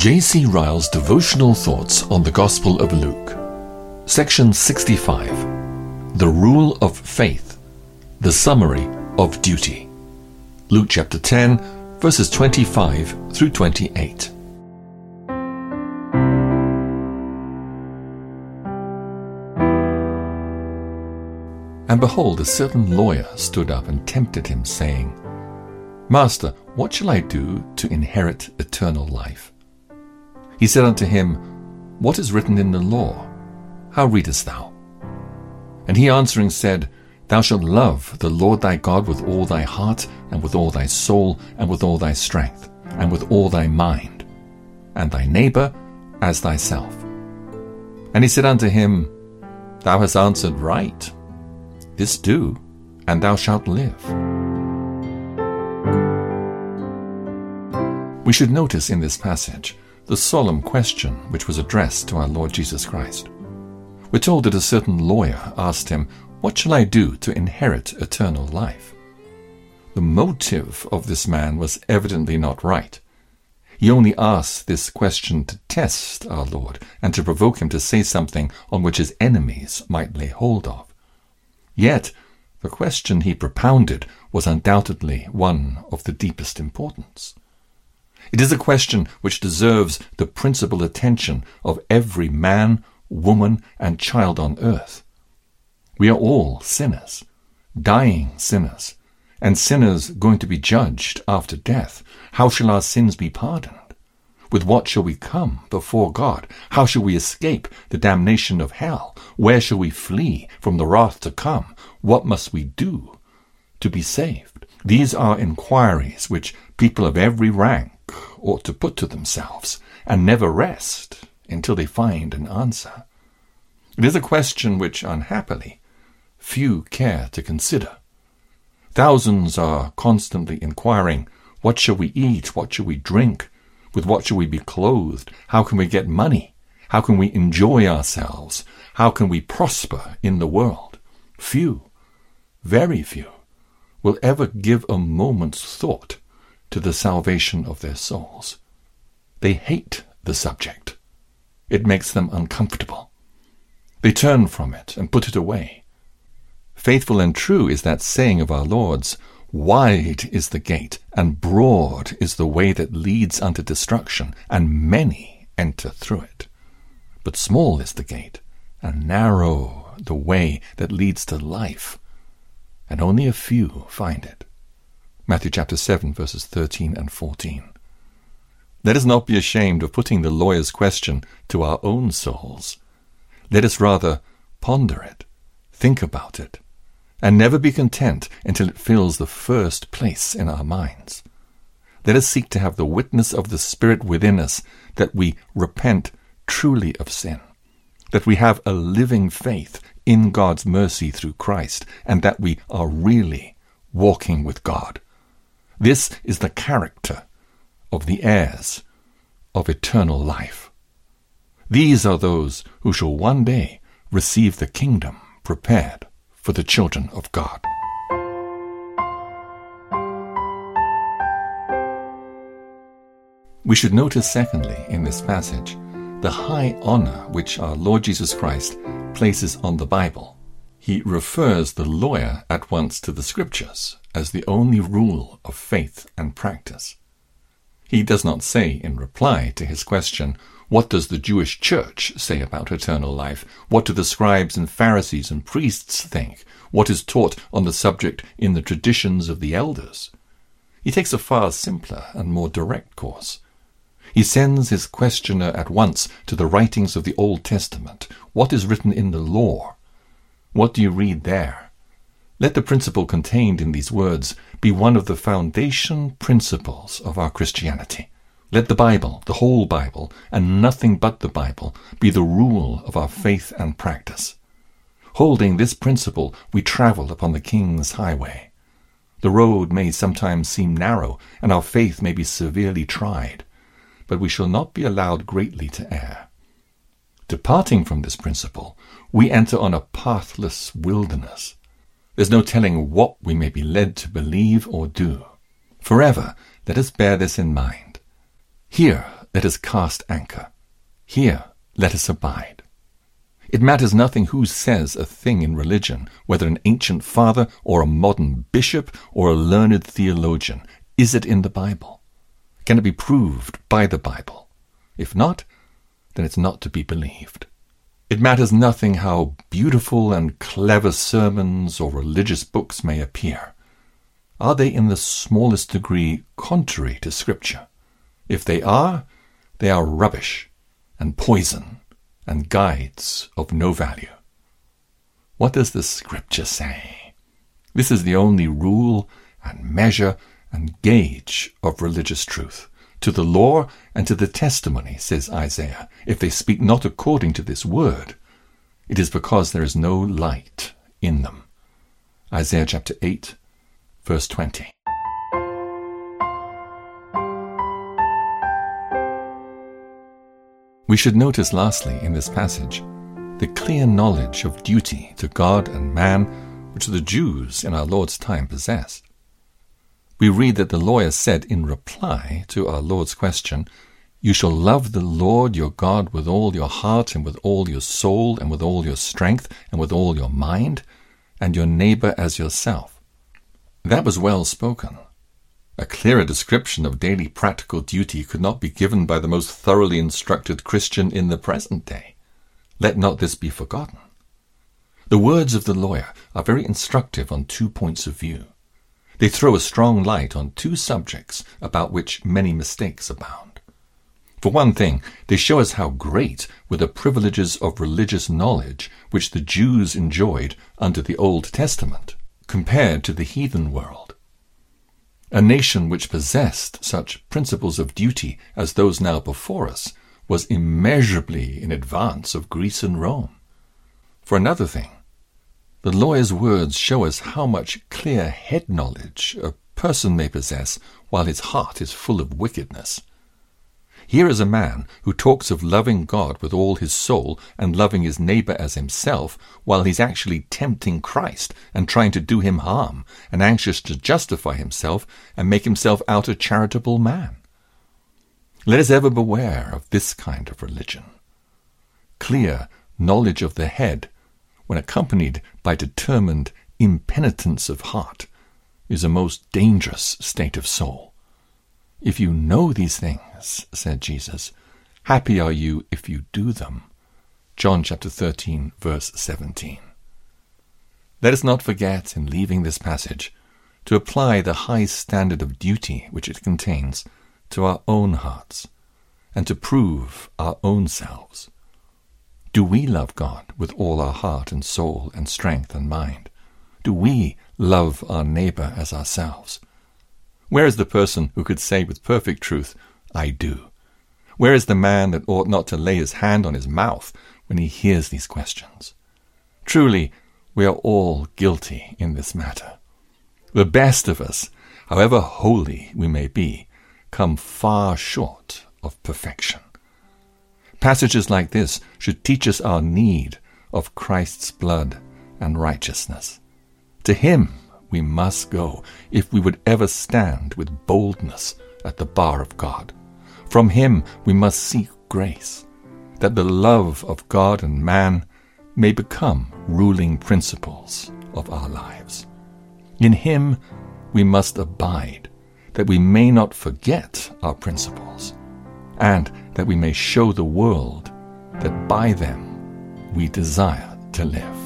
J.C. Ryle's devotional thoughts on the Gospel of Luke. Section 65 The Rule of Faith, the Summary of Duty. Luke chapter 10, verses 25 through 28. And behold, a certain lawyer stood up and tempted him, saying, Master, what shall I do to inherit eternal life? He said unto him, What is written in the law? How readest thou? And he answering said, Thou shalt love the Lord thy God with all thy heart, and with all thy soul, and with all thy strength, and with all thy mind, and thy neighbor as thyself. And he said unto him, Thou hast answered right. This do, and thou shalt live. We should notice in this passage the solemn question which was addressed to our Lord Jesus Christ. We're told that a certain lawyer asked him, What shall I do to inherit eternal life? The motive of this man was evidently not right. He only asked this question to test our Lord and to provoke him to say something on which his enemies might lay hold of. Yet, the question he propounded was undoubtedly one of the deepest importance. It is a question which deserves the principal attention of every man, woman, and child on earth. We are all sinners, dying sinners, and sinners going to be judged after death. How shall our sins be pardoned? With what shall we come before God? How shall we escape the damnation of hell? Where shall we flee from the wrath to come? What must we do to be saved? These are inquiries which people of every rank ought to put to themselves, and never rest until they find an answer. It is a question which, unhappily, few care to consider. Thousands are constantly inquiring, What shall we eat? What shall we drink? With what shall we be clothed? How can we get money? How can we enjoy ourselves? How can we prosper in the world? Few, very few, will ever give a moment's thought to the salvation of their souls. They hate the subject. It makes them uncomfortable. They turn from it and put it away. Faithful and true is that saying of our Lord's, Wide is the gate, and broad is the way that leads unto destruction, and many enter through it. But small is the gate, and narrow the way that leads to life, and only a few find it. Matthew chapter 7, verses 13 and 14. Let us not be ashamed of putting the lawyer's question to our own souls. Let us rather ponder it, think about it, and never be content until it fills the first place in our minds. Let us seek to have the witness of the Spirit within us that we repent truly of sin, that we have a living faith in God's mercy through Christ, and that we are really walking with God. This is the character of the heirs of eternal life. These are those who shall one day receive the kingdom prepared for the children of God. We should notice, secondly, in this passage, the high honor which our Lord Jesus Christ places on the Bible. He refers the lawyer at once to the Scriptures as the only rule of faith and practice. He does not say in reply to his question, What does the Jewish church say about eternal life? What do the scribes and Pharisees and priests think? What is taught on the subject in the traditions of the elders? He takes a far simpler and more direct course. He sends his questioner at once to the writings of the Old Testament. What is written in the law? What do you read there? Let the principle contained in these words be one of the foundation principles of our Christianity. Let the Bible, the whole Bible, and nothing but the Bible, be the rule of our faith and practice. Holding this principle, we travel upon the King's highway. The road may sometimes seem narrow, and our faith may be severely tried, but we shall not be allowed greatly to err. Departing from this principle, we enter on a pathless wilderness. There's no telling what we may be led to believe or do. Forever, let us bear this in mind. Here, let us cast anchor. Here let us abide. It matters nothing who says a thing in religion, whether an ancient father or a modern bishop or a learned theologian. Is it in the Bible? Can it be proved by the Bible? If not, then it's not to be believed. It matters nothing how beautiful and clever sermons or religious books may appear. Are they in the smallest degree contrary to Scripture? If they are, they are rubbish and poison and guides of no value. What does the Scripture say? This is the only rule and measure and gauge of religious truth. To the law and to the testimony, says Isaiah, if they speak not according to this word, it is because there is no light in them. Isaiah chapter 8, verse 20. We should notice lastly in this passage the clear knowledge of duty to God and man which the Jews in our Lord's time possessed. We read that the lawyer said in reply to our Lord's question, You shall love the Lord your God with all your heart and with all your soul and with all your strength and with all your mind, and your neighbor as yourself. That was well spoken. A clearer description of daily practical duty could not be given by the most thoroughly instructed Christian in the present day. Let not this be forgotten. The words of the lawyer are very instructive on two points of view. They throw a strong light on two subjects about which many mistakes abound. For one thing, they show us how great were the privileges of religious knowledge which the Jews enjoyed under the Old Testament compared to the heathen world. A nation which possessed such principles of duty as those now before us was immeasurably in advance of Greece and Rome. For another thing, the lawyer's words show us how much clear head knowledge a person may possess while his heart is full of wickedness. Here is a man who talks of loving God with all his soul and loving his neighbor as himself, while he's actually tempting Christ and trying to do him harm, and anxious to justify himself and make himself out a charitable man. Let us ever beware of this kind of religion. Clear knowledge of the head, when accompanied by determined impenitence of heart, is a most dangerous state of soul. If you know these things, said Jesus, happy are you if you do them. John chapter 13, verse 17. Let us not forget, in leaving this passage, to apply the high standard of duty which it contains to our own hearts, and to prove our own selves. Do we love God with all our heart and soul and strength and mind? Do we love our neighbor as ourselves? Where is the person who could say with perfect truth, I do? Where is the man that ought not to lay his hand on his mouth when he hears these questions? Truly, we are all guilty in this matter. The best of us, however holy we may be, come far short of perfection. Passages like this should teach us our need of Christ's blood and righteousness. To him we must go if we would ever stand with boldness at the bar of God. From Him we must seek grace, that the love of God and man may become ruling principles of our lives. In Him we must abide, that we may not forget our principles, and that we may show the world that by them we desire to live.